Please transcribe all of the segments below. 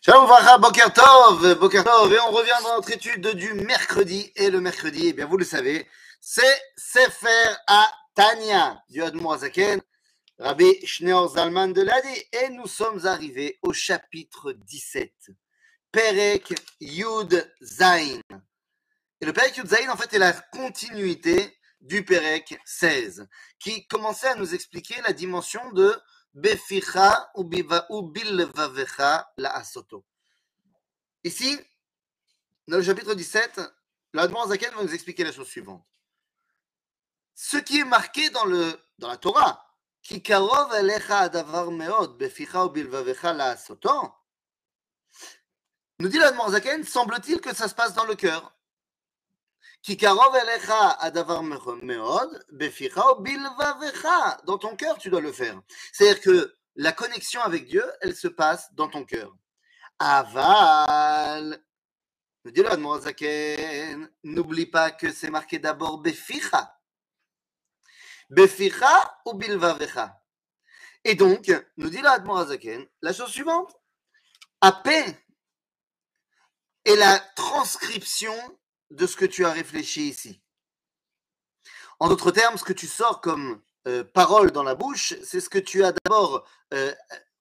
Shalom Vracha, Boker Tov, Boker Tov, et on revient dans notre étude du mercredi. Et le mercredi, eh bien, vous le savez, c'est Sefer à Tanya du Admour Azaken, Rabbi Schneor Zalman de Ladi. Et nous sommes arrivés au chapitre 17, Perek Yud Zain. Et le Perek Yud Zain, en fait, est la continuité du Perek 16, qui commençait à nous expliquer la dimension de La. Ici, dans le chapitre 17, l'Admon Zaken va nous expliquer la chose suivante. Ce qui est marqué dans, le, dans la Torah, qui karov elecha adavar meod beficha ou bilvavecha la asoto, nous dit l'Admon Zaken, semble-t-il que ça se passe dans le cœur. Dans ton cœur, tu dois le faire. C'est-à-dire que la connexion avec Dieu, elle se passe dans ton cœur. Aval. Nous n'oublie pas que c'est marqué d'abord Beficha. Beficha ou Bilvavecha. Et donc, nous dit l'Admorazaken, la chose suivante. Apé est la transcription de ce que tu as réfléchi ici. En d'autres termes, ce que tu sors comme euh, parole dans la bouche, c'est ce que tu as d'abord, euh,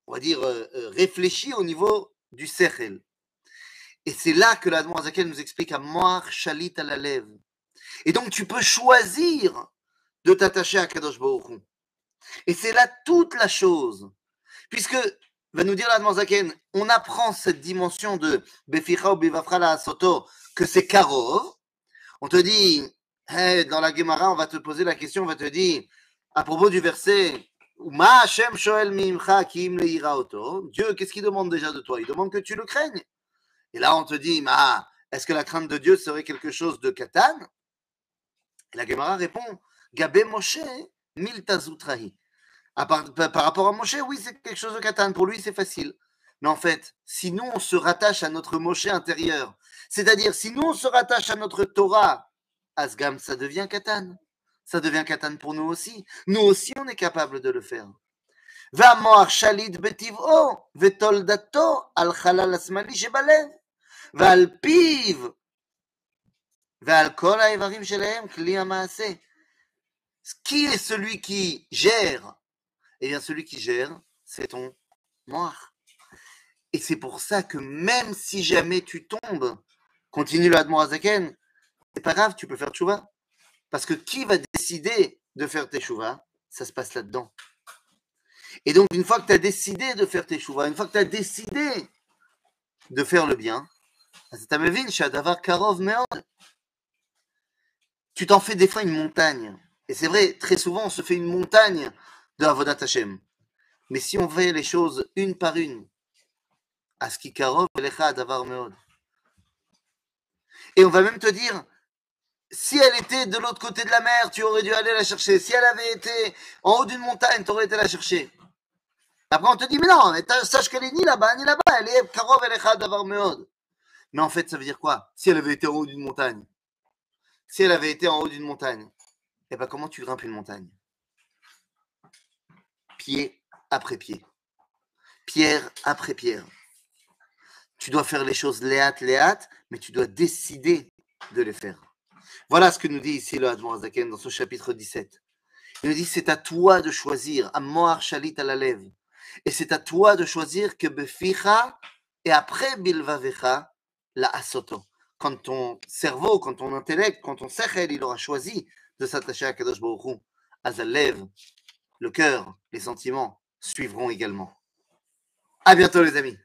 on va dire, euh, réfléchi au niveau du sechel. Et c'est là que la Zaken nous explique à Moar Shalit à la lèvre. Et donc tu peux choisir de t'attacher à Kadosh Baruch Et c'est là toute la chose. Puisque, va nous dire la Zaken, on apprend cette dimension de Beficha ou Bivafra la Soto que c'est Karov, on te dit, dans la Gemara, on va te poser la question, on va te dire, à propos du verset, Dieu, qu'est-ce qu'il demande déjà de toi? Il demande que tu le craignes. Et là, on te dit, est-ce que la crainte de Dieu serait quelque chose de katan? Et la Gemara répond, Gabé Moshe, miltazutrahi. Par, par rapport à Moshe, oui, c'est quelque chose de katan. Pour lui, c'est facile. Mais en fait, si nous, on se rattache à notre Moshe intérieur, c'est-à-dire, si nous, on se rattache à notre Torah, Asgam, ça devient Katan. Ça devient Katan pour nous aussi. Nous aussi, on est capable de le faire. shalit betiv'o, vetoldato al chalal asmali shebalev, ועל פיו ועל כל האיברים שלהם כלי המעשה. Qui est celui qui gère eh bien, celui qui gère, c'est ton moire. Et c'est pour ça que même si jamais tu tombes, continue le Azaken, c'est pas grave, tu peux faire tchouva. Parce que qui va décider de faire tes chouvas Ça se passe là-dedans. Et donc, une fois que tu as décidé de faire tes chouvas, une fois que tu as décidé de faire le bien, tu t'en fais des fois une montagne. Et c'est vrai, très souvent, on se fait une montagne de Avodat. Mais si on fait les choses une par une, et on va même te dire, si elle était de l'autre côté de la mer, tu aurais dû aller la chercher. Si elle avait été en haut d'une montagne, tu aurais été la chercher. Après, on te dit, mais non, sache qu'elle est ni là-bas, ni là-bas. Elle est karov d'avoir meod. Mais en fait, ça veut dire quoi? Si elle avait été en haut d'une montagne. Si elle avait été en haut d'une montagne. Eh bien, comment tu grimpes une montagne? Pied après pied. Pierre après pierre. Tu dois faire les choses léat, léat, mais tu dois décider de les faire. Voilà ce que nous dit ici le Admor Zaken dans ce chapitre 17. Il nous dit c'est à toi de choisir, à Moar Shalit à la lèvre. Et c'est à toi de choisir que Beficha et après Bilvavecha la Asoto. Quand ton cerveau, quand ton intellect, quand ton sechel, il aura choisi de s'attacher à Kadosh Baruch à la lèvre, le cœur, les sentiments suivront également. À bientôt les amis.